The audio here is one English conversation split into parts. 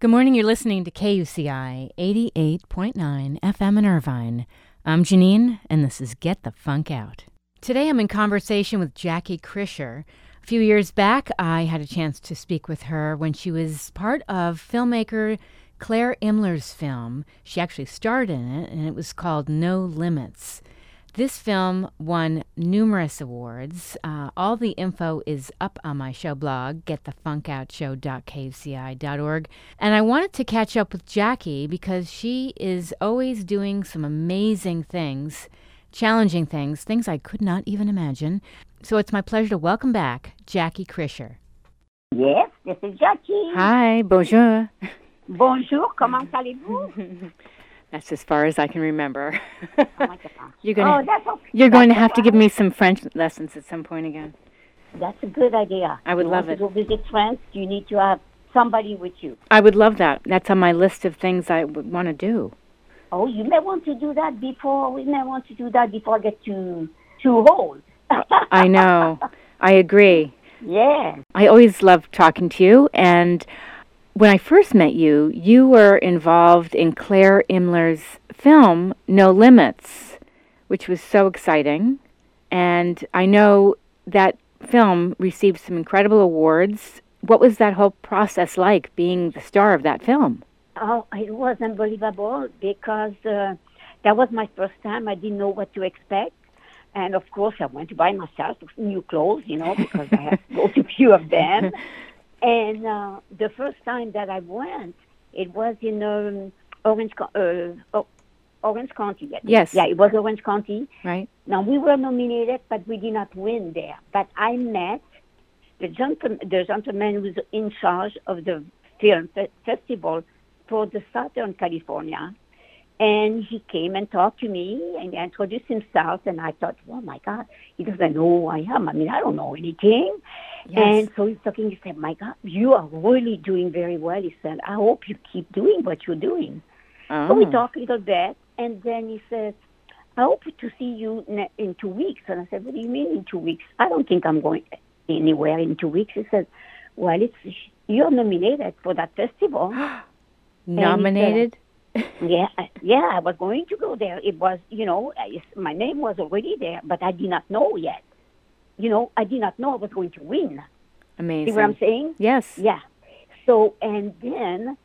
Good morning. You're listening to KUCI 88.9 FM in Irvine. I'm Janine, and this is Get the Funk Out. Today I'm in conversation with Jackie Krisher. A few years back, I had a chance to speak with her when she was part of filmmaker Claire Imler's film. She actually starred in it, and it was called No Limits. This film won numerous awards. Uh, all the info is up on my show blog, getthefunkoutshow.kuci.org. And I wanted to catch up with Jackie because she is always doing some amazing things, challenging things, things I could not even imagine. So it's my pleasure to welcome back Jackie Krisher. Yes, this is Jackie. Hi, bonjour. Bonjour, comment allez-vous? That's as far as I can remember. oh. You're gonna oh, that's okay. you're going to have to give me some French lessons at some point again. That's a good idea. I would you love it. To visit France, you need to have somebody with you. I would love that. That's on my list of things I would want to do. Oh, you may want to do that before. We may want to do that before I get too too old. I know. I agree. Yeah. I always loved talking to you and when I first met you, you were involved in Claire Imler's film No Limits, which was so exciting. And I know that film received some incredible awards. What was that whole process like being the star of that film? Oh, it was unbelievable because uh, that was my first time. I didn't know what to expect. And of course, I went to buy myself new clothes, you know, because I had bought a few of them. And uh, the first time that I went, it was in um, Orange, Co- uh, Orange County. Yes. Yeah, it was Orange County. Right? Now we were nominated, but we did not win there. But I met the gentleman, the gentleman who was in charge of the film fe- festival for the Southern California, and he came and talked to me and introduced himself. And I thought, oh my God, he doesn't know who I am. I mean, I don't know anything. Yes. And so he's talking. He said, "My God, you are really doing very well." He said, "I hope you keep doing what you're doing." So we Oh. talked a little bit, and then he says, "I hope to see you in two weeks." And I said, "What do you mean in two weeks? I don't think I'm going anywhere in two weeks." He said, "Well, it's you're nominated for that festival." Nominated? Yeah, yeah, I was going to go there. It was, you know, my name was already there, but I did not know yet. You know, I did not know I was going to win. Amazing. See what I'm saying? Yes. Yeah. So, and then,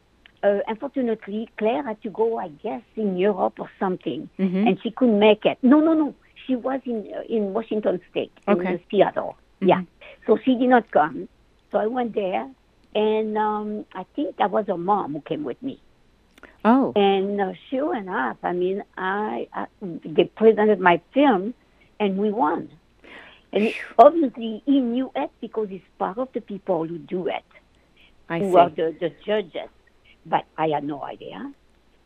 uh, unfortunately, Claire had to go, I guess, in Europe or something, Mhm. and she couldn't make it. No, no, no. She was in uh, in Washington State Okay. in the theater. Yeah. So she did not come. So I went there, and um, I think that was her mom who came with me. Oh. And uh, sure enough, I mean, I, I they presented my film, and we won. And obviously, he knew it because he's part of the people who do it I who see. are the, the judges. But I had no idea.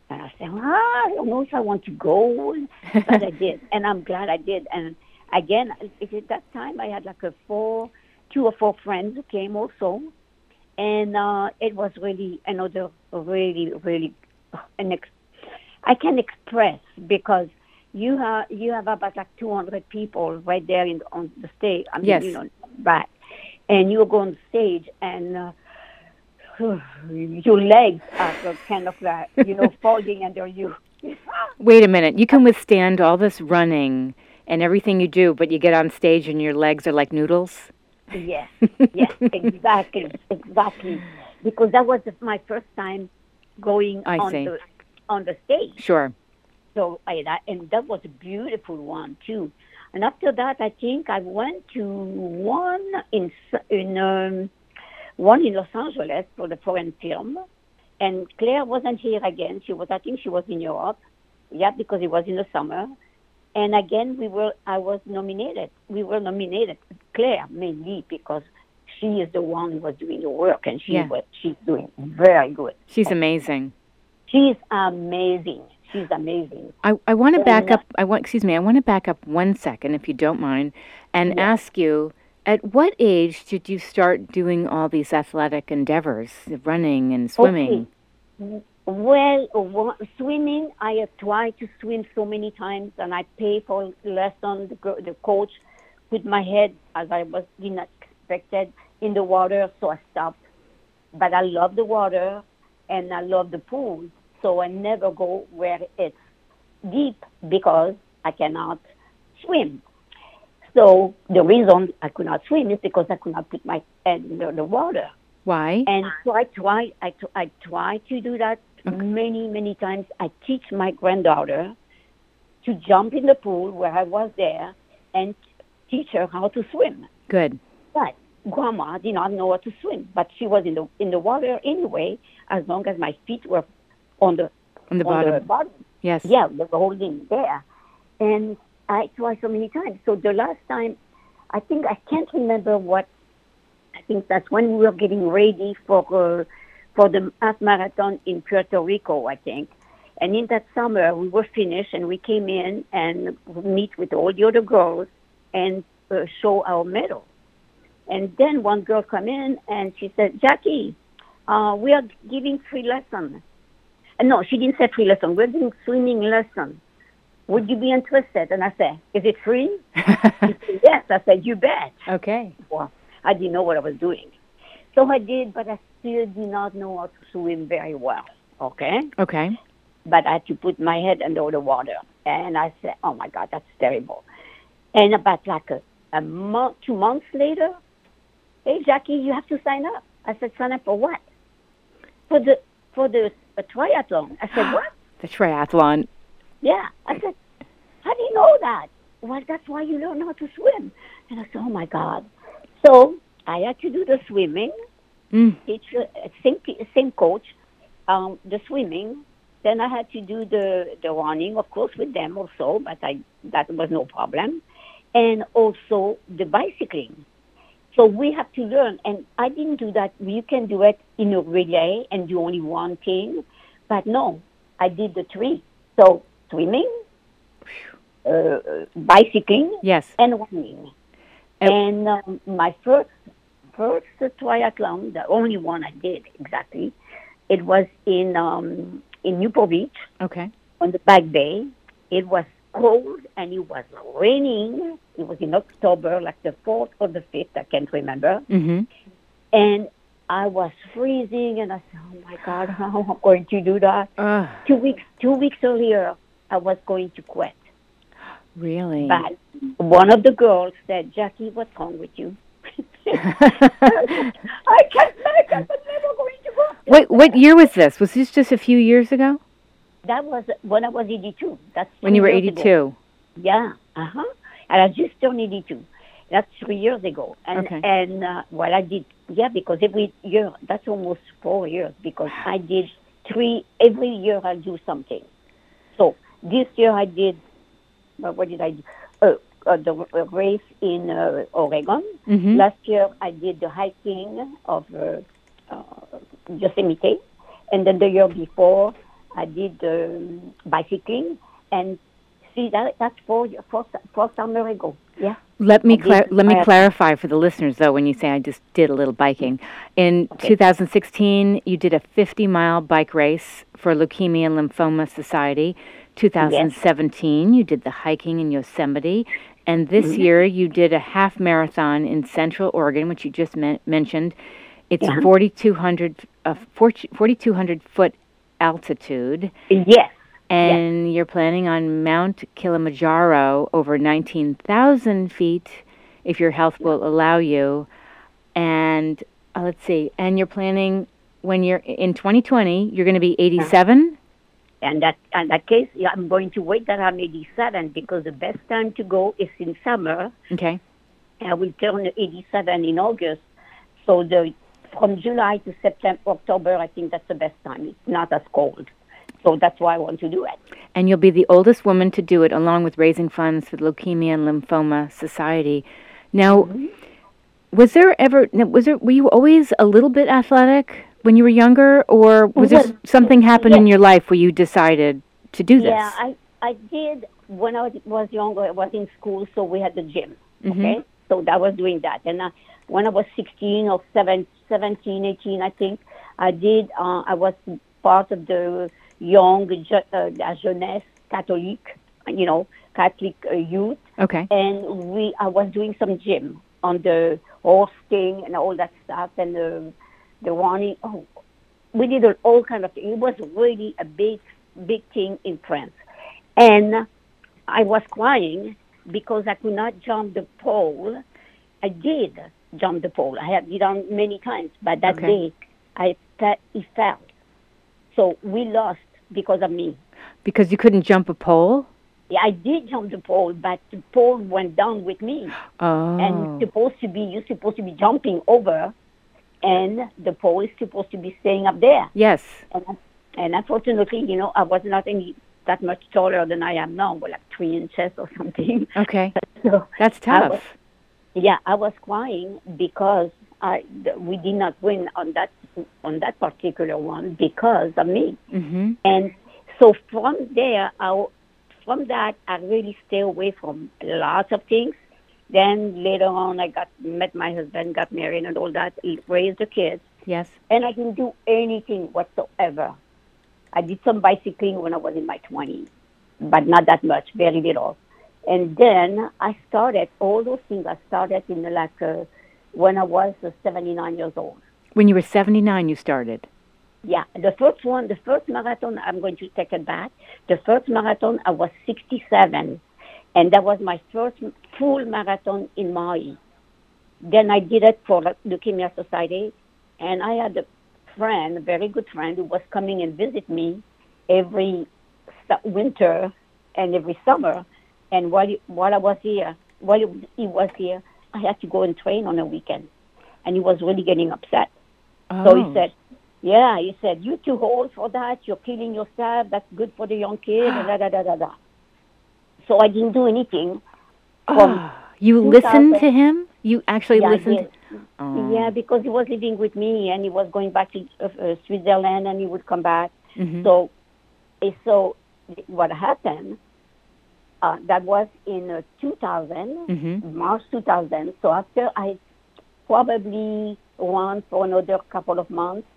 And I said, ah, I don't know if I want to go. But I did. And I'm glad I did. And again, at that time, I had like a four, two or four friends who came also. And uh, it was really another really, really, an ex- I can express because you have you have about like 200 people right there in on the stage. I mean, Yes. you know, back, and you go on stage and uh, your legs are kind of like you know folding under you. Wait a minute. You can withstand all this running and everything you do, but you get on stage and your legs are like noodles? yes, yes, exactly, exactly. Because that was my first time going I on see. the on the stage. Sure. So I that and that was a beautiful one too. And after that, I think I went to one in in um, one in Los Angeles for the foreign film, and Claire wasn't here again. She was, I think, she was in Europe. Yeah, because it was in the summer. And again, we were. I was nominated. We were nominated. Claire mainly because she is the one who was doing the work, and she Yeah. was. She's doing very good. She's amazing. She's amazing. She's amazing. I, I want to back up. I want, excuse me, I want to back up one second, if you don't mind, and Yeah. ask you at what age did you start doing all these athletic endeavors, running and swimming? Okay. Well, swimming, I have tried to swim so many times, and I pay for lesson. The, the coach put my head, as I was did not expected, in the water, so I stopped. But I love the water, and I love the pool, so I never go where it's deep because I cannot swim. So the reason I could not swim is because I could not put my head in the, the water. Why? And so I try, I, t- I try to do that many, many times. I teach my granddaughter to jump in the pool where I was there and teach her how to swim. Good. But grandma did not know how to swim, but she was in the in the water anyway, as long as my feet were on the On the on bottom. the bottom. Yes. Yeah, they were holding there. And I tried so many times. So the last time, I think I can't remember what. I think that's when we were getting ready for uh, for the half marathon in Puerto Rico. I think. And in that summer, we were finished, and we came in and meet with all the other girls and uh, show our medal. And then one girl come in and she said, Jackie, uh, we are giving free lesson. And no, she didn't say free lesson. We're doing swimming lesson. Would you be interested? And I said, is it free? Said, yes. I said, you bet. okay. Well, I didn't know what I was doing. So I did, but I still did not know how to swim very well. Okay? Okay. But I had to put my head under the water. And I said, oh my God, that's terrible. And about like a, a month, two months later, hey, Jackie, you have to sign up. I said, sign up for what? For the, for the triathlon. I said, what? The triathlon. Yeah. I said, how do you know that? Well, that's why you learn how to swim. And I said, oh my God. So I had to do the swimming. Mm. Teach uh, same same coach, um, the swimming. Then I had to do the the running, of course, with them also, but I that was no problem, and also the bicycling. So we have to learn, and I didn't do that. You can do it in a relay and do only one thing, but no, I did the three. So swimming, uh, bicycling, Yes. and running. And- And um, my first first triathlon, the only one I did exactly, it was in um, in Newport Beach Okay. on the Back Bay. It was cold and it was raining. It was in October, like the fourth or the fifth, I can't remember. Mm-hmm. And I was freezing, and I said, "Oh my God, how am I going to do that?" Uh, Two weeks two weeks earlier, I was going to quit. really? But one of the girls said, Jackie, what's wrong with you? I can't make it. I'm never going to go. Wait, what year was this? Was this just a few years ago? That was when I was 82. That's When you were three years ago. 82? Yeah, uh huh. And I just turned 82. That's three years ago. And Okay. and uh, well, I did yeah because every year that's almost four years because I did three every year I do something. So this year I did uh, what did I do? Uh, uh, the uh, race in uh, Oregon. Mm-hmm. Last year I did the hiking of uh, uh, Yosemite, and then the year before I did um, bicycling. And see that that's four four four summer ago. Yeah. Let me clar- let me clarify for the listeners though when you say I just did a little biking. In Okay. 2016, you did a 50-mile bike race for Leukemia and Lymphoma Society. 2017, you did the hiking in Yosemite, and this Mm-hmm. year you did a half marathon in Central Oregon, which you just men- mentioned. It's Yeah. 4,200 uh, 4,200 foot altitude. Yes. And you're planning on Mount Kilimanjaro over 19,000 feet if your health will allow you. And uh, let's see, and you're planning when you're in 2020, you're going to be 87? And that in that case, yeah, I'm going to wait that I'm 87 because the best time to go is in summer. Okay. I will turn 87 in August. So the from July to September, October, I think that's the best time. It's not as cold. So that's why I want to do it. And you'll be the oldest woman to do it, along with raising funds for the Leukemia and Lymphoma Society. Now, Mm-hmm. was there ever, was there, were you always a little bit athletic when you were younger, or was there something happened in your life where you decided to do this? Yeah, I, I did when I was- younger. I was in school, so we had the gym. Mm-hmm. Okay, so I was doing that. And uh, when I was 16 or 7, 17, 18, I think I did. Uh, I was part of the young uh, la jeunesse catholique, you know, Catholic uh, youth, Okay. and we I was doing some gym on the horse thing and all that stuff and the the running. Oh, we did all kind of things. It was really a big, big thing in France. And I was crying because I could not jump the pole. I did jump the pole. I had it on many times, but that Okay. day I fe- it fell. So we lost because of me. Because you couldn't jump a pole? Yeah, I did jump the pole, but the pole went down with me. Oh. And supposed to be you're supposed to be jumping over, and the pole is supposed to be staying up there. yes. And, and unfortunately, you know, I was not any that much taller than I am now, but like three inches or something. Okay. so That's tough. Yeah, I was crying because I we did not win on that on that particular one because of me. hmm And so from there, I, from that, I really stay away from lots of things. Then later on, I got met my husband, got married, and all that. Raised the kids, Yes. and I didn't do anything whatsoever. I did some bicycling when I was in my 20s, but not that much, very little. And then I started all those things. I started in like uh, when I was uh, 79 years old. When you were 79, you started. Yeah, the first one, the first marathon, I'm going to take it back. The first marathon, I was 67, and that was my first full marathon in Maui. Then I did it for the Leukemia Society, and I had a friend, a very good friend, who was coming and visit me every winter and every summer. And while while I was here, while he was here, I had to go and train on a weekend, and he was really getting upset. Oh. So he said, yeah, he said, you too old for that. You're killing yourself. That's good for the young kid. da, da, da, da, da. So I didn't do anything. Oh, you listened to him? You actually yeah, listened? Oh. Yeah, because he was living with me and he was going back to uh, uh, Switzerland and he would come back. Mhm. So, eh, so what happened? Uh, that was in uh, 2000, Mhm. March 2000. So after I probably ran for another couple of months,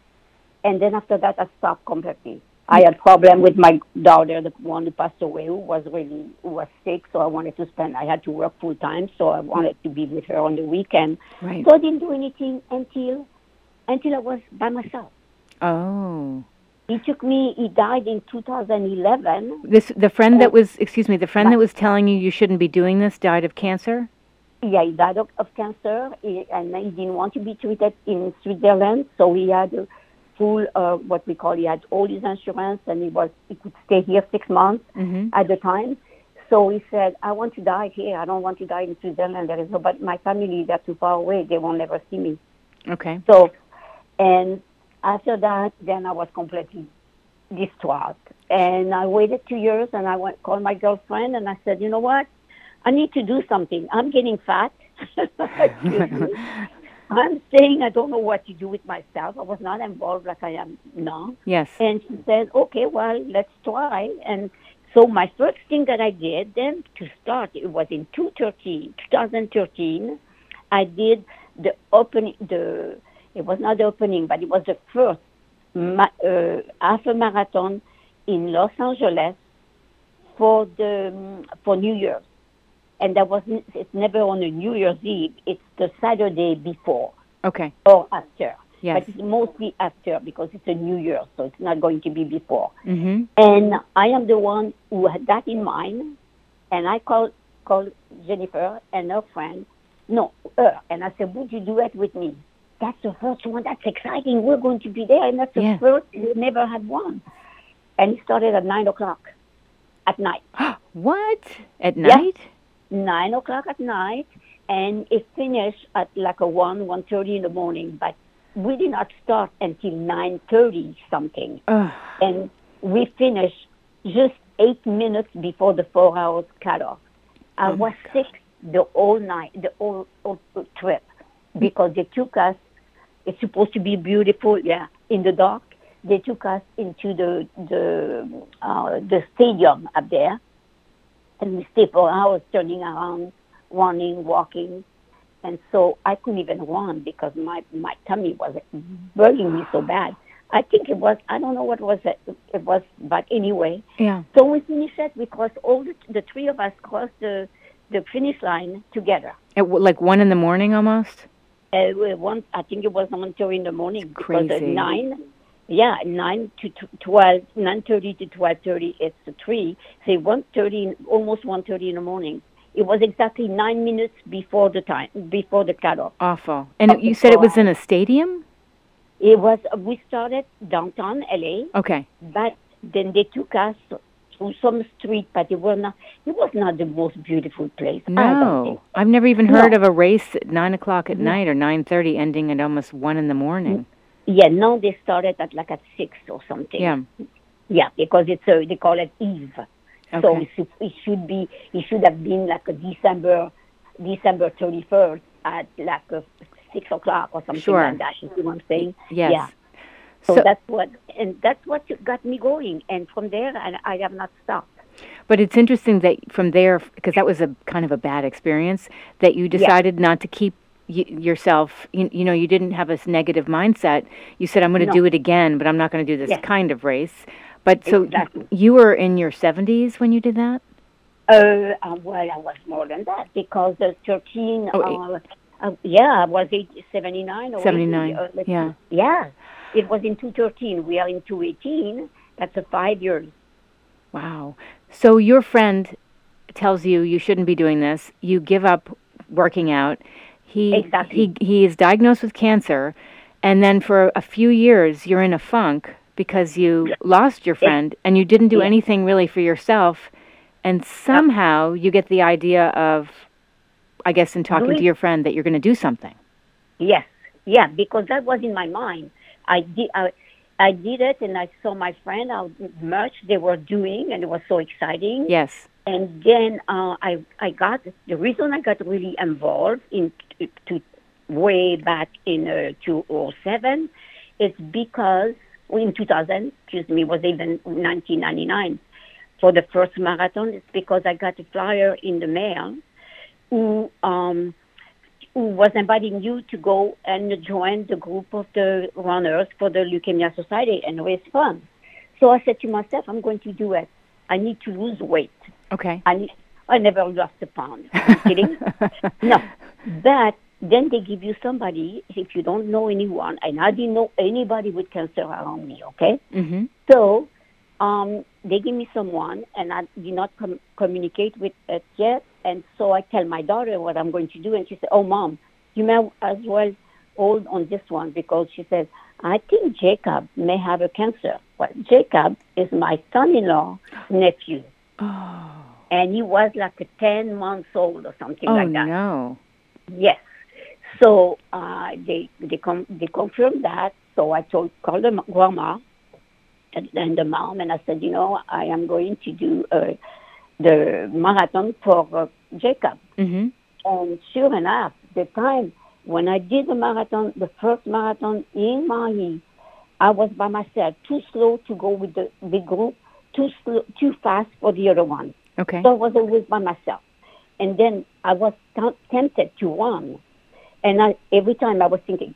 and then after that I stopped completely. I had problem with my daughter, the one who passed away, who was really who was sick. So I wanted to spend. I had to work full time, so I wanted to be with her on the weekend. Right. So I didn't do anything until until I was by myself. Oh. He took me. He died in 2011. This the friend Oh. that was excuse me, the friend that was telling you you shouldn't be doing this died of cancer? Yeah, he died of, of cancer, he, and he didn't want to be treated in Switzerland, so he had a full, uh, what we call, he had all his insurance, and he was he could stay here six months Mhm. at the time. So he said, "I want to die here. I don't want to die in Switzerland. There is no, but my family they're too far away. They won't never see me." Okay. So, and after that, then I was completely distraught. And I waited two years and I went called my girlfriend and I said, you know what? I need to do something. I'm getting fat. I'm saying I don't know what to do with myself. I was not involved like I am now. Yes. And she said, okay, well, let's try. And so my first thing that I did then to start, it was in 2013, 2013, I did the opening, the, it was not the opening, but it was the first ma- uh, half a marathon in Los Angeles for the, um, for New Year's. And that was, it's never on a New Year's Eve. It's the Saturday before Okay. or after. Yes. But it's mostly after because it's a New Year, so it's not going to be before. Mhm. And I am the one who had that in mind, and I called called Jennifer and her friend, no, her, and I said, "Would you do it with me?" That's the first one. That's exciting. We're going to be there, and that's the Yeah. first. We never had one, and it started at nine o'clock at night. what? At night? Nine o'clock at night, and it finished at like a one one thirty in the morning. But we did not start until nine thirty something. Ugh. and we finished just eight minutes before the four hours cutoff. I Oh, was sick the whole night, the whole, whole trip, because they took us. It's supposed to be beautiful, yeah, in the dark. They took us into the the uh, the stadium up there, and we stayed for hours, turning around, running, walking, and so I couldn't even run because my my tummy was burning me so bad. I think it was I don't know what was it, it was, but anyway. Yeah. So we finished it. We crossed all the, the three of us crossed the the finish line together. At w- like one in the morning almost? Uh, we one, I think it was one thirty in the morning because at crazy. nine, Yeah, nine to twelve, nine thirty to twelve thirty. It's three. Say one thirty, almost one thirty in the morning. It was exactly nine minutes before the time, before the cutoff. Awful. And you said it was in a stadium? It was. We started downtown LA, Okay. but then they took us to some street, but it was not. It was not the most beautiful place. I don't think. No. I've never even No. heard of a race at 9 o'clock at No. night or 9.30 ending at almost 1 in the morning. Mm. Yeah, no, they started at like at six or something. Yeah. Yeah, because it's a, they call it Eve. So Okay. it should, it should be it should have been like a December December thirty first at like a six o'clock or something Sure. like that. You see what I'm saying? Yes. Yeah. So, So- that's what and that's what got me going. And from there, I, I have not stopped. But it's interesting that from there, because that was a kind of a bad experience, that you decided not to keep y- yourself, you, you know, you didn't have this negative mindset. You said, I'm going to No. do it again, but I'm not going to do this kind of race. But so Exactly. you were in your 70s when you did that? Uh, uh, well, I was more than that because the 13, Oh, uh, uh, yeah, I was 80, 79 or 79, 80, uh, yeah. Yeah, it was in 213. We are in 218. That's a five years. Wow. So your friend tells you you shouldn't be doing this. You give up working out. He Exactly. he he is diagnosed with cancer and then for a few years you're in a funk because you lost your friend and you didn't do anything really for yourself and somehow you get the idea of I guess in talking to your friend that you're going to do something. Yes, yeah, because that was in my mind. I did, I, I did it, and I saw my friend how much they were doing, and it was so exciting. Yes. And then uh, I, I got the reason I got really involved in to, to way back in uh, 2007 is because in 2000, excuse me, was even 1999 for the first marathon. It's because I got a flyer in the mail who um, who was inviting you to go and join the group of the runners for the Leukemia Society and raise funds. So I said to myself, I'm going to do it. I need to lose weight. Okay. I need, I never lost a pound. I'm kidding? no, but then they give you somebody if you don't know anyone, and I didn't know anybody with cancer around me. Okay, Mhm. so um, they give me someone, and I did not com- communicate with it yet. And so I tell my daughter what I'm going to do, and she said, "Oh, mom, you may as well hold on this one because she says I think Jacob may have a cancer. Well, Jacob is my son-in-law nephew, Oh. and he was like a 10 months old or something Oh like that. no. Yes. So uh, they they com- they confirmed that. So I told called the grandma and, and the mom, and I said, you know, I am going to do uh, the marathon for uh, Jacob. Mhm. And sure enough, the time when I did the marathon, the first marathon in Maui, I was by myself, too slow to go with the big group, too slow, too fast for the other one. Okay. So I was always by myself. And then I was t- tempted to run. And I, every time I was thinking,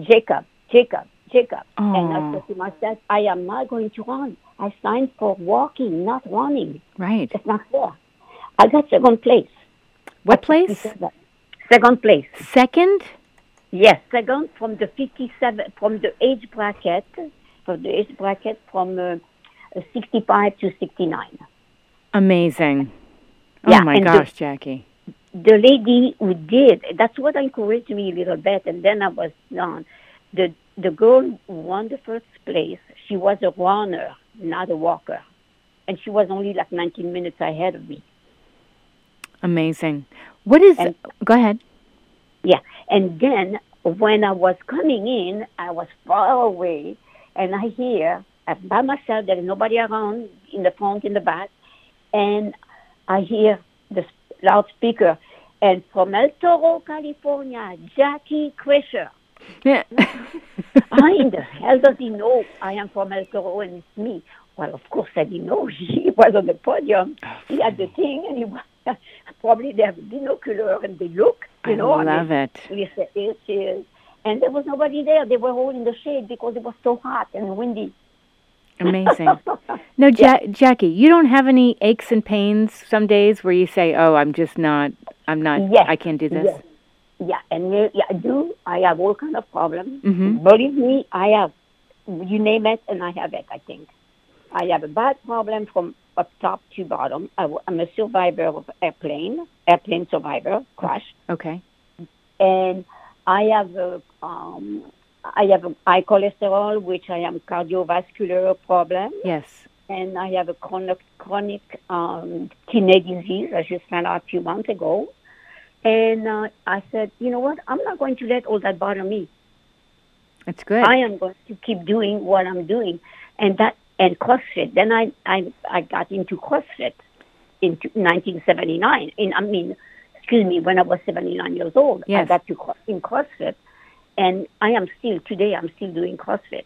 Jacob, Jacob, Jacob. And I said to myself, I am not going to run. I signed for walking, not running. Right. It's not fair. I got second place. What place? Second place. Second? Yes, second from the 57, from the age bracket, from the age bracket from uh, 65 to 69. Amazing. Oh Yeah, my and the- gosh, Jackie. the lady who did that's what encouraged me a little bit and then i was done the the girl won the first place. She was a runner not a walker. And she was only like 19 minutes ahead of me. Amazing. What is And- Go ahead. yeah. And then when i was coming in i was far away and i hear I'm by myself there is nobody around in the front in the back and i hear the loudspeaker. And from el toro california jackie krisher Yeah. How in the hell does he know I am from El Toro and it's me? Well, of course I didn't know. He was on the podium. Oh, he had the thing and he was probably they have binocular and they look, you I know. love it. He said, yes, yes. And there was nobody there. They were all in the shade because it was so hot and windy. Amazing. No, ja- Jackie, you don't have any aches and pains some days where you say, "Oh, I'm just not. I'm not. Yes. I can't do this." Yes. Yeah, and uh, yeah, I do. I have all kind of problems. Mhm. Believe me, I have you name it, and I have it. I think I have a bad problem from up top to bottom. I, am a survivor of airplane, airplane survivor crash. Okay. And I have a, um, I have a high cholesterol, which I am cardiovascular problem. Yes. And I have a chronic chronic um, kidney disease. I just found out a few months ago. And uh, I said, you know what? I'm not going to let all that bother me. That's good. I am going to keep doing what I'm doing, and that and CrossFit. Then I I I got into CrossFit in 1979. In I mean, excuse me, when I was 79 years old, yes. I got to in CrossFit, and I am still today. I'm still doing CrossFit.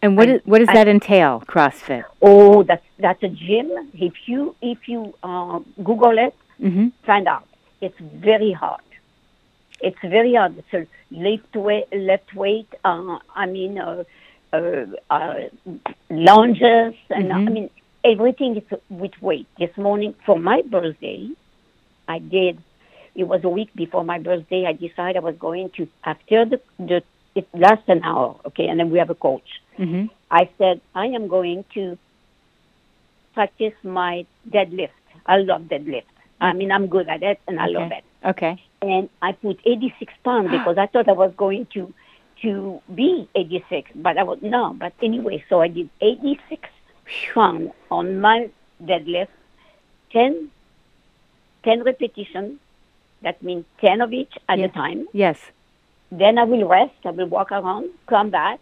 And what I, is, what does I, that entail, CrossFit? Oh, that's that's a gym. If you if you uh, Google it, mm-hmm. find out. It's very hard. It's very hard. It's a left weight, left weight. Uh, I mean, uh, uh, uh, lunges, and mm-hmm. I mean everything is with weight. This morning for my birthday, I did. It was a week before my birthday. I decided I was going to after the the it lasts an hour, okay, and then we have a coach. Mm-hmm. I said I am going to practice my deadlift. I love deadlift. I mean, I'm good at it, and I okay. love it. Okay. And I put 86 pounds because I thought I was going to to be 86, but I was no. But anyway, so I did 86 pounds on my deadlift, 10, 10 repetitions. That means 10 of each at yes. a time. Yes. Then I will rest. I will walk around, come back,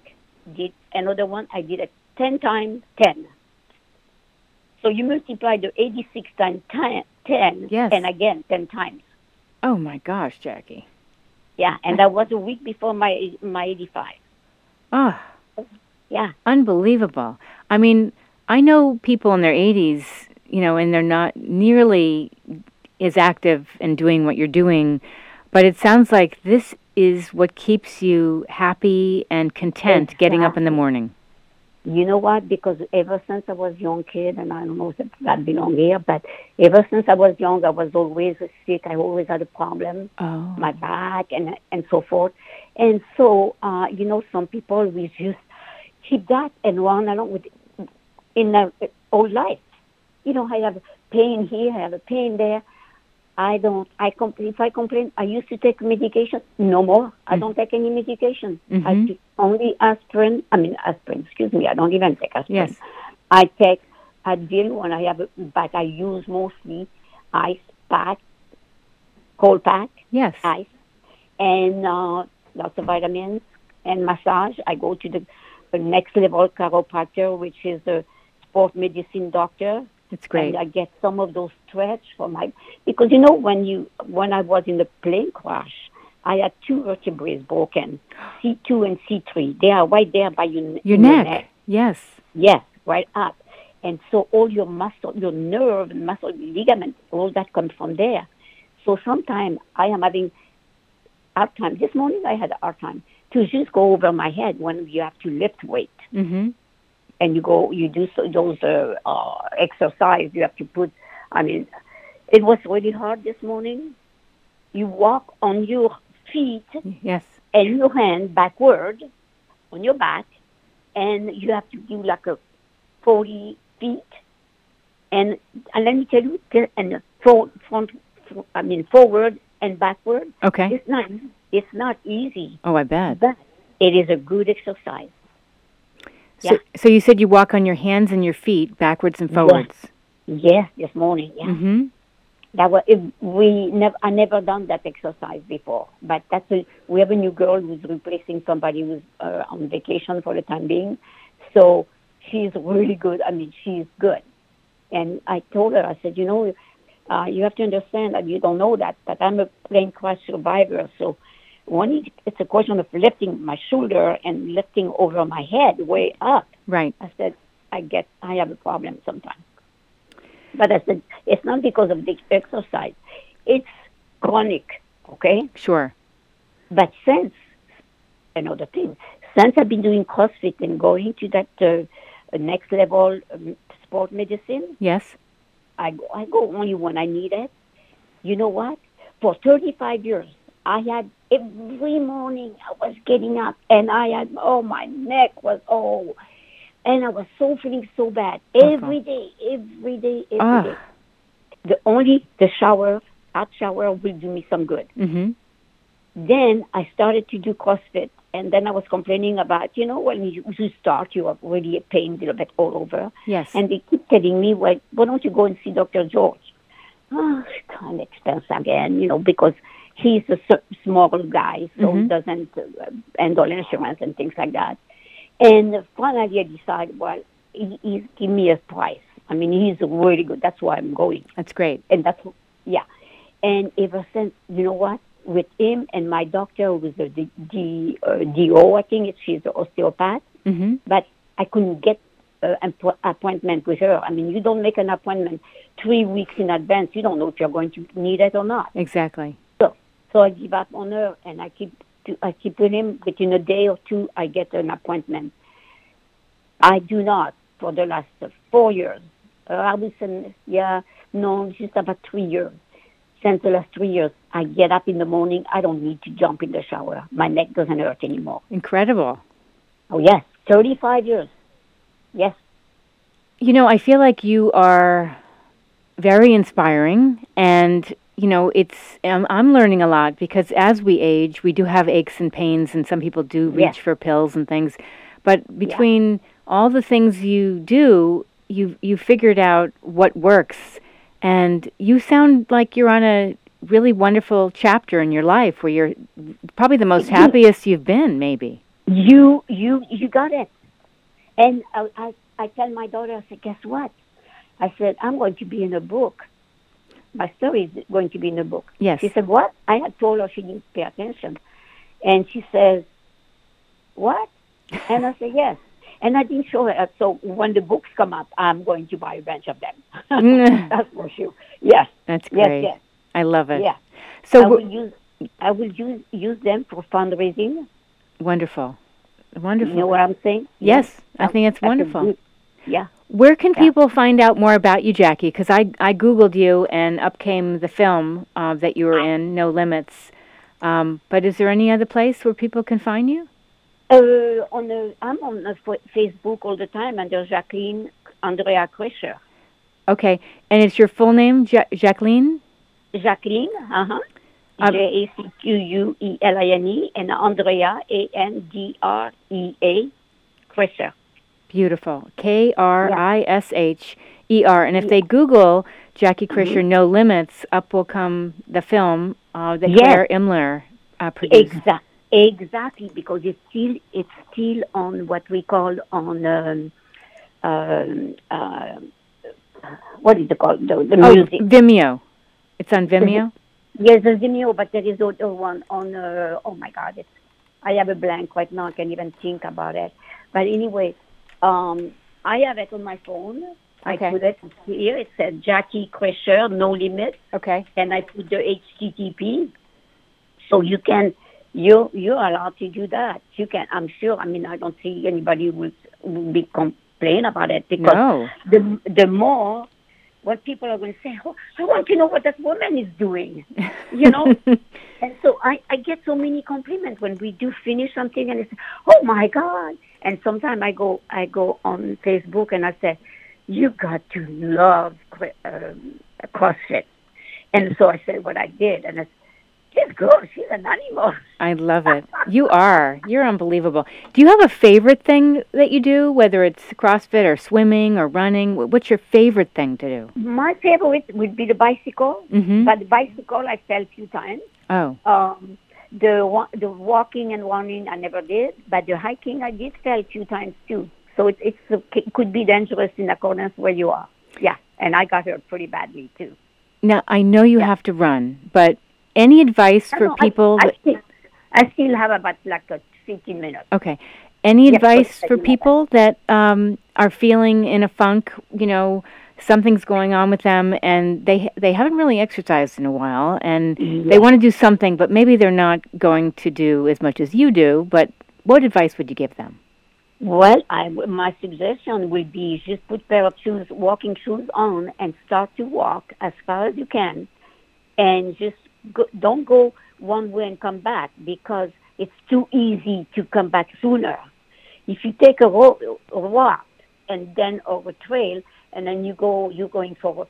did another one. I did it 10 times 10. So you multiply the 86 times 10, 10 yes. and again 10 times. Oh my gosh, Jackie. Yeah, and that was a week before my my 85. Oh. Yeah. Unbelievable. I mean, I know people in their 80s, you know, and they're not nearly as active and doing what you're doing, but it sounds like this is what keeps you happy and content exactly. getting up in the morning. You know what? Because ever since I was a young kid, and I don't know if that belong here, but ever since I was young, I was always sick. I always had a problem, oh. my back and and so forth. And so, uh, you know, some people we just keep that and run along with in their whole life. You know, I have pain here, I have a pain there. I don't. I compl- if I complain, I used to take medication. No more. Mm-hmm. I don't take any medication. Mm-hmm. I take only aspirin. I mean aspirin. Excuse me. I don't even take aspirin. Yes. I take Advil when I have, a, but I use mostly ice pack, cold pack. Yes. Ice, and uh, lots of vitamins and massage. I go to the, the next level chiropractor, which is a sport medicine doctor. It's great. And I get some of those stretch for my because you know when you when I was in the plane crash, I had two vertebrae broken, C two and C three. They are right there by your your neck. neck. Yes. Yes, right up. And so all your muscle, your nerve and muscle ligament, all that comes from there. So sometimes I am having hard time. This morning I had a hard time to just go over my head when you have to lift weight. Mm-hmm and you go, you do so, those uh, uh, exercise. You have to put. I mean, it was really hard this morning. You walk on your feet. Yes. And your hand backward on your back, and you have to do like a forty feet. And and let me tell you, and front, front, I mean forward and backward. Okay. It's not. It's not easy. Oh, I bet. But it is a good exercise. So, yeah. so you said you walk on your hands and your feet backwards and forwards. Yes, yes this morning. Yeah. Mm-hmm. That was it, we never. I never done that exercise before, but that's a, we have a new girl who's replacing somebody who's uh, on vacation for the time being, so she's really good. I mean, she's good, and I told her, I said, you know, uh, you have to understand that you don't know that, but I'm a plane crash survivor, so one it's a question of lifting my shoulder and lifting over my head way up. Right. I said, I get, I have a problem sometimes. But I said, it's not because of the exercise. It's chronic, okay? Sure. But since, another thing, since I've been doing CrossFit and going to that uh, next level um, sport medicine, yes, I go, I go only when I need it. You know what? For 35 years, I had every morning I was getting up and I had oh my neck was oh and I was so feeling so bad every day, every day, every Ah. day. The only the shower, hot shower will do me some good. Mhm. Then I started to do CrossFit and then I was complaining about, you know, when you, you start you are really a pain a little bit all over. Yes. And they keep telling me, well, why don't you go and see Dr. George? Oh, kind of expense again, you know, because he's a s- small guy, so he Mhm. doesn't uh, handle insurance and things like that. And finally, I decided, well, he, he's give me a price. I mean, he's really good. That's why I'm going. That's great. And that's, yeah. And ever since, you know what? With him and my doctor, who was a D, D, uh, DO, I think she's an osteopath, Mhm. but I couldn't get uh, appointment with her. I mean, you don't make an appointment three weeks in advance. You don't know if you're going to need it or not. Exactly. So, I give up on her, and I keep to, I keep with him. Within a day or two, I get an appointment. I do not for the last four years. Uh, I was in, yeah, no, just about three years. Since the last three years, I get up in the morning. I don't need to jump in the shower. My neck doesn't hurt anymore. Incredible. Oh yes, thirty-five years. Yes. You know, I feel like you are very inspiring and you know, it's um, I'm learning a lot because as we age, we do have aches and pains and some people do reach Yes. for pills and things. But between all the things you do, you you figured out what works and you sound like you're on a really wonderful chapter in your life where you're probably the most happiest you've been maybe. You you you got it. And I I, I tell my daughter, I said, guess what? I said, I'm going to be in a book. My story is going to be in a book. Yes. She said, What? I had told her she didn't pay attention. And she says, What? And I said, Yes. And I didn't show her. Uh, so when the books come up, I'm going to buy a bunch of them. Mm. That's for sure. Yes. That's Yes, great. yes. I love it. Yeah. So I w- will use I will use use them for fundraising. wonderful. Wonderful. You know what I'm saying? Yes, I think it's wonderful. yeah. Where can Yeah. people find out more about you, Jackie? Because I, I Googled you and up came the film uh, that you were in, No Limits. Um, but is there any other place where people can find you? Uh, on the, I'm on the fa- Facebook all the time under Jacqueline Andrea Krisher. Okay. And it's your full name, ja- Jacqueline? Jacqueline, uh-huh. Um, J A C Q U E L I N E and Andrea A N D R E A Krisher. Beautiful. K R I S H E R. And if they Google Jackie Mm-hmm. Krisher, No Limits, up will come the film uh, that Yes. Claire Imler uh, produced. Exact, exactly, because it's still it's still on what we call on um, um, uh, what is it called the, the Oh, music. Vimeo. It's on Vimeo? Yes, there's Vimeo, but there is other one on. Uh, oh my God, it's, I have a blank right now. I can't even think about it. But anyway, um, I have it on my phone. Okay. I put it here. It said Jackie Krisher, no limit, Okay. and I put the HTTP, so you can. You you're allowed to do that. You can. I'm sure. I mean, I don't see anybody who would will be complain about it because No. the the more what people are going to say, oh, I want to know what that woman is doing, you know. and so I I get so many compliments when we do finish something, and it's oh my god. And sometimes I go I go on Facebook and I say, you got to love um, CrossFit, and so I said what I did, and it's this good. she's an animal. I love it. You are. You're unbelievable. Do you have a favorite thing that you do, whether it's CrossFit or swimming or running? What's your favorite thing to do? My favorite would be the bicycle, Mm-hmm. but the bicycle I fell a few times. Oh, Um, the the walking and running I never did, but the hiking I did fell a few times too. So it it's it could be dangerous in accordance where you are. Yeah, and I got hurt pretty badly too. now I know you have to run, but any advice for No, people? I, that, still, I still have about like a 15 minutes. okay. Any Yes, advice for people that um, are feeling in a funk? You know, something's going on with them, and they they haven't really exercised in a while, and they want to do something, but maybe they're not going to do as much as you do. But what advice would you give them? Well, I, my suggestion would be just put pair of shoes, walking shoes on, and start to walk as far as you can, and just go, don't go one way and come back because it's too easy to come back sooner. If you take a, ro- a walk and then over trail, and then you go, you're going for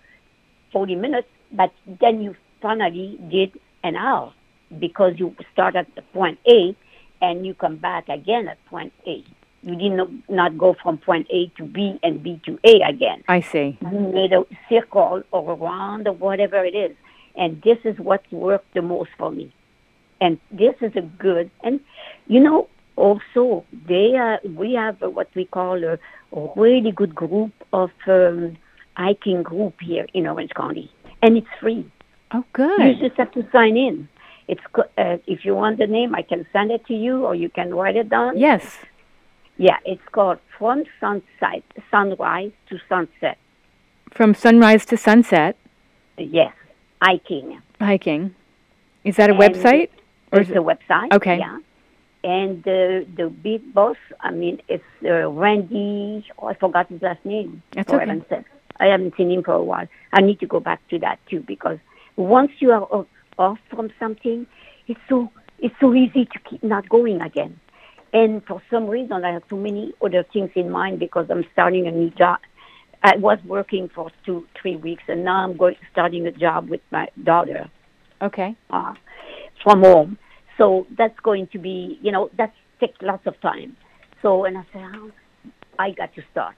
40 minutes, but then you finally did an hour because you start at the point A and you come back again at point A. You did not, not go from point A to B and B to A again. I see. You made a circle or a round or whatever it is. And this is what worked the most for me. And this is a good, and you know, also they are, we have what we call a, a really good group of um, hiking group here in Orange County. And it's free. Oh, good. You just have to sign in. It's uh, if you want the name, I can send it to you, or you can write it down. Yes. Yeah, it's called From Sunset, Sunrise to Sunset. From sunrise to sunset, Yes, hiking. hiking. Is that a And website? Or It's is a website. Okay. Yeah. And the the big boss, I mean, it's uh, Randy. Oh, I forgot his last name. That's okay. heaven's sake. I haven't seen him for a while. I need to go back to that too because once you are off, off from something, it's so it's so easy to keep not going again. And for some reason, I have too many other things in mind because I'm starting a new job. I was working for two, three weeks, and now I'm going starting a job with my daughter Okay. uh, from home. So that's going to be, you know, that takes lots of time. So, and I said, oh, I got to start.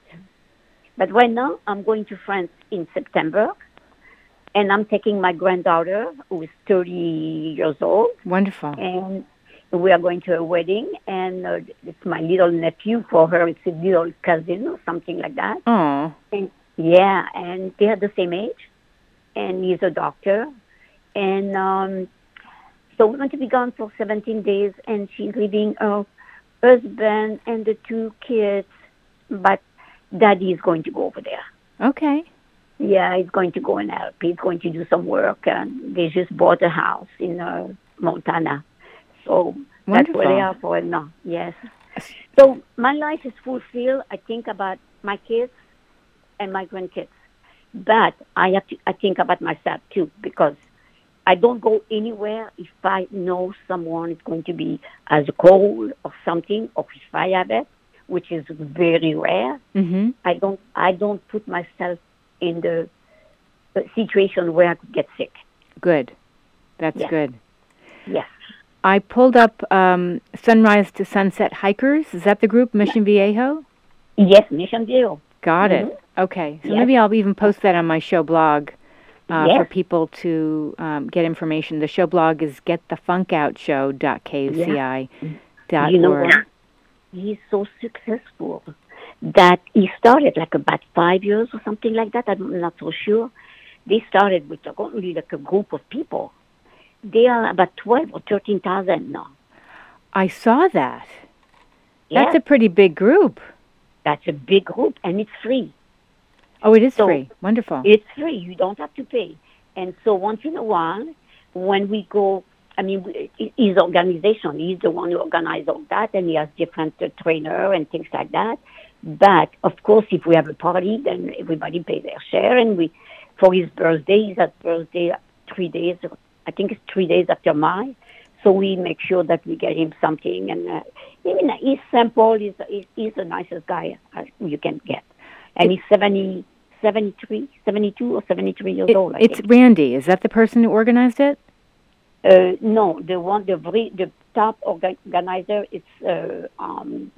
But right now, I'm going to France in September, and I'm taking my granddaughter, who is 30 years old, Wonderful. and we are going to a wedding, and uh, it's my little nephew. For her, it's a little cousin or something like that. Oh, And yeah, and they are the same age, and he's a doctor, and um, so we're going to be gone for 17 days, and she's leaving her husband and the two kids, but daddy is going to go over there. okay. Yeah, he's going to go and help. He's going to do some work, and they just bought a house in uh, Montana, so that's where they Wonderful. are for now. Yes. So my life is fulfilled. I think about my kids and my grandkids, but I have to. I think about myself too because I don't go anywhere if I know someone is going to be as cold or something, or if I have it, which is very rare. Mm-hmm. I don't. I don't put myself in the, situation where I could get sick. Good. That's Yeah. good. Yes. I pulled up um, Sunrise to Sunset Hikers. Is that the group, Mission Viejo? Yes, Mission Viejo. Got it. Okay. So Yes. maybe I'll even post that on my show blog uh, for people to um, get information. The show blog is getthefunkoutshow.kuci.org. You know what? He's so successful that he started like about five years or something like that. I'm not so sure. They started with only like a group of people. They are about twelve or thirteen thousand now. I saw that. Yeah. That's a pretty big group. that's a big group, and it's free. Oh, it is So- free. Wonderful. It's free. You don't have to pay. And so once in a while, when we go, I mean, his organization, he's the one who organizes all that, and he has different uh, trainer and things like that. But of course, if we have a party, then everybody pays their share. And we, for his birthday, he's at birthday three days. I think it's three days after mine. So we make sure that we get him something. And uh, mean, he's simple. He's, he's, he's the nicest guy uh, you can get. And he's 70, 73, 72 or 73 years It- old, I it's think. Randy. Is that the person who organized it? Uh, no, the one, the, very, the top organizer, it's, uh, um,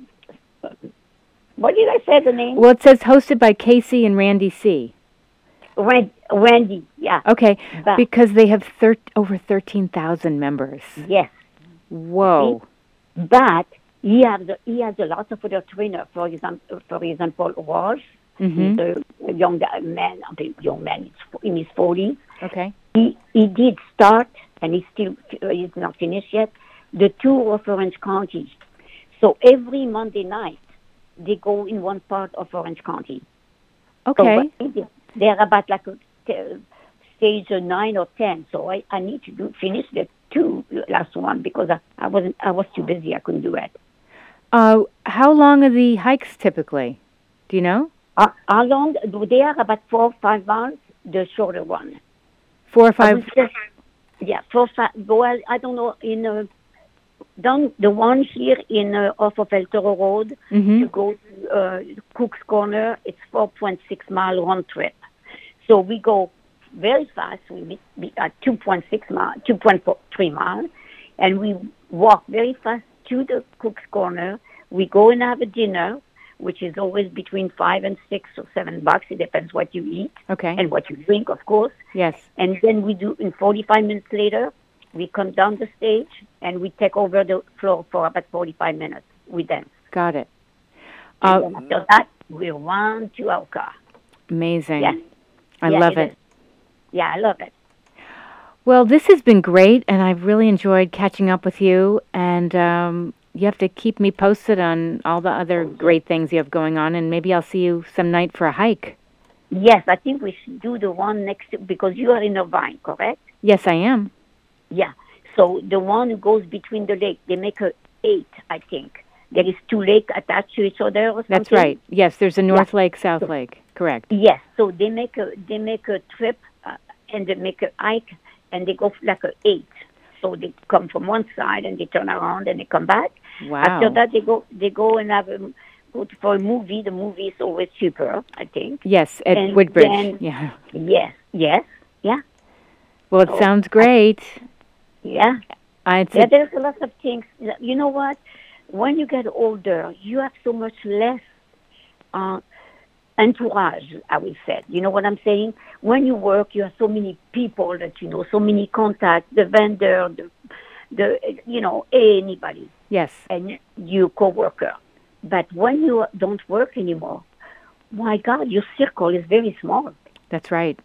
what did I say the name? Well, it says hosted by Casey and Randy C. Rand, Randy, yeah. Okay, But- because they have thir- over 13,000 members. Yes. Whoa. But he has, he has a lot of other trainer. For example, for example, Walsh, hmm he's a, young man, young man, he's in his 40s. Okay. he he did start, and he's still he's not finished yet. The tour of Orange County. So every Monday night, they go in one part of Orange County. Okay. did- they're about like a t- stage uh, nine or ten. So I, I need to do finish the two last one because I, I wasn't I was too busy. I couldn't do it. Uh, how long are the hikes typically? Do you know? Uh, how long? They are about four or five miles. The shorter one. Four or five. say- Yeah, for fa- well, I don't know in uh, down the one here in uh, off of El Toro Road Mm-hmm. to go to uh, Cook's Corner. It's 4.6 mile round trip. So we go very fast. We meet at 2.6 mile, 2.3 mile, and we walk very fast to the Cook's Corner. We go and have a dinner, which is always between five and six or seven bucks. It depends what you eat Okay. and what you drink, of course. yes. And then we do, in 45 minutes later, we come down the stage and we take over the floor for about 45 minutes. We dance. Got it. And Uh, then after that, we run to our car. amazing. Yes. I Yeah, love it. Yeah, I love it. Well, this has been great, and I've really enjoyed catching up with you. And um, you have to keep me posted on all the other great things you have going on, and maybe I'll see you some night for a hike. Yes, I think we should do the one next to, because you are in Irvine, correct? Yes, I am. Yeah. So the one who goes between the lake, they make a eight, I think. There is two lakes attached to each other or something. That's right. Yes, there's a North Lake, South Lake. Correct. Yes. So they make a they make a trip uh, and they make a hike and they go like a eight. So they come from one side and they turn around and they come back. Wow. After that, they go they go and have a go to, for a movie. The movie is always cheaper, I think. Yes, at And Woodbridge. then- yeah. Yes. Yes. Yeah. Well, it Oh, sounds great. Yeah. I, Yeah, there's a lot of things. You know what? When you get older, you have so much less uh, entourage, I would say. You know what I'm saying? When you work, you have so many people that you know, so many contacts, the vendor, the, the you know, anybody, yes. and your coworker. But when you don't work anymore, my God, your circle is very small. That's right.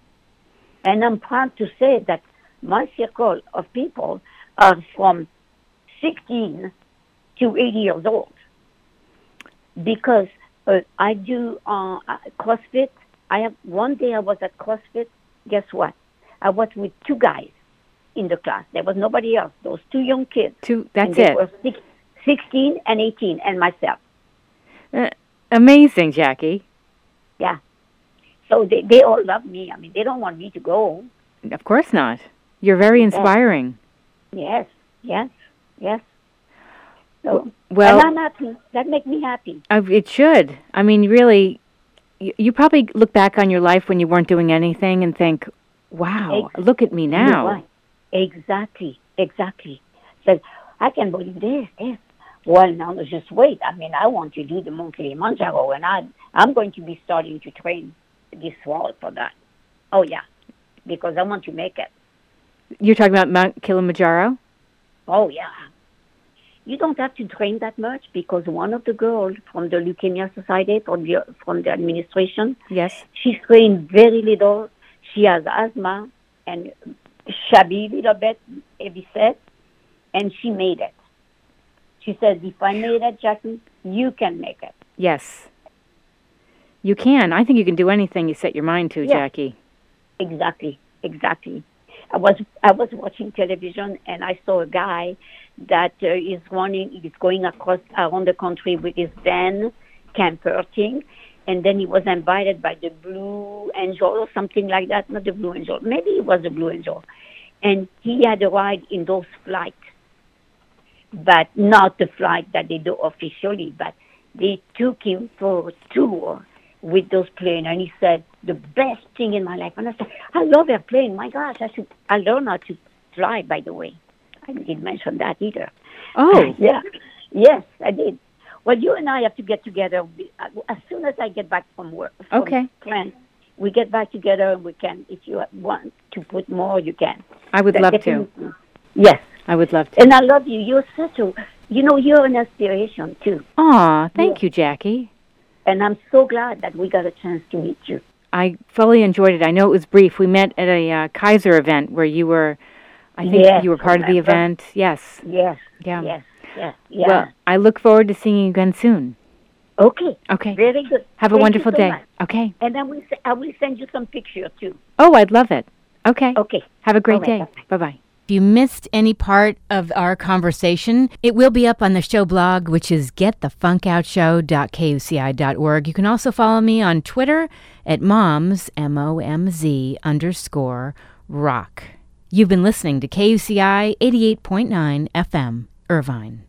And I'm proud to say that my circle of people are from 16 to 80 years old. Because uh, I do uh, CrossFit. I have one day I was at CrossFit. Guess what? I was with two guys in the class. There was nobody else. Those two young kids. Two. That's they it. Were six, 16 and 18, and myself. Uh, amazing, Jackie. Yeah. So they, they all love me. I mean, they don't want me to go. Of course not. You're very inspiring. Yes, yes, yes. So, Well, and I'm happy. That makes me happy. Uh, it should. I mean, really, you, you probably look back on your life when you weren't doing anything and think, "Wow, look at me now." right. Exactly, exactly. So I can believe this, this. Well, now just wait. I mean, I want to do the Mount Kilimanjaro, and I, I'm going to be starting to train this fall for that. Oh yeah, because I want to make it. You're talking about Mount Kilimanjaro. Oh yeah. You don't have to train that much because one of the girls from the Leukemia Society, from the, from the administration, Yes. She trained very little. She has asthma and shabby little bit, heavy set, and she made it. She says, if I made it, Jackie, you can make it. Yes. You can. I think you can do anything you set your mind to, Yeah. Jackie. Exactly, exactly. I was I was watching television and I saw a guy that uh, is running. He's going across around the country with his van camper thing, and then he was invited by the Blue Angel or something like that. Not the Blue Angel, maybe it was the Blue Angel, and he had a ride in those flights, but not the flight that they do officially. But they took him for a tour with those planes, and he said the best thing in my life. And I said, I love airplane. My gosh, I should. I learned how to fly. By the way, I didn't mention that either. Oh, yeah, yes, I did. Well, you and I have to get together uh, as soon as I get back from work. From Okay. France, we get back together and we can. If you want to put more, you can. I would love to. Yes, I would love to. and I love you. You're such a. You know, you're an inspiration too. Aw, thank you, Jackie. And I'm so glad that we got a chance to meet you. I fully enjoyed it. I know it was brief. We met at a uh, Kaiser event where you were, I think Yes, you were part of the event. Yes. Yes. Yeah. Yes. Yes. Yeah. Well, I look forward to seeing you again soon. okay. Okay. Very good. Have a Thank you wonderful so day. much. Okay. And then we, I will send you some pictures too. Oh, I'd love it. Okay. Okay. Have a great All right, day. Bye bye. If you missed any part of our conversation, it will be up on the show blog, which is getthefunkoutshow.kuci.org. You can also follow me on Twitter at moms, M O M Z underscore rock. You've been listening to KUCI 88.9 FM, Irvine.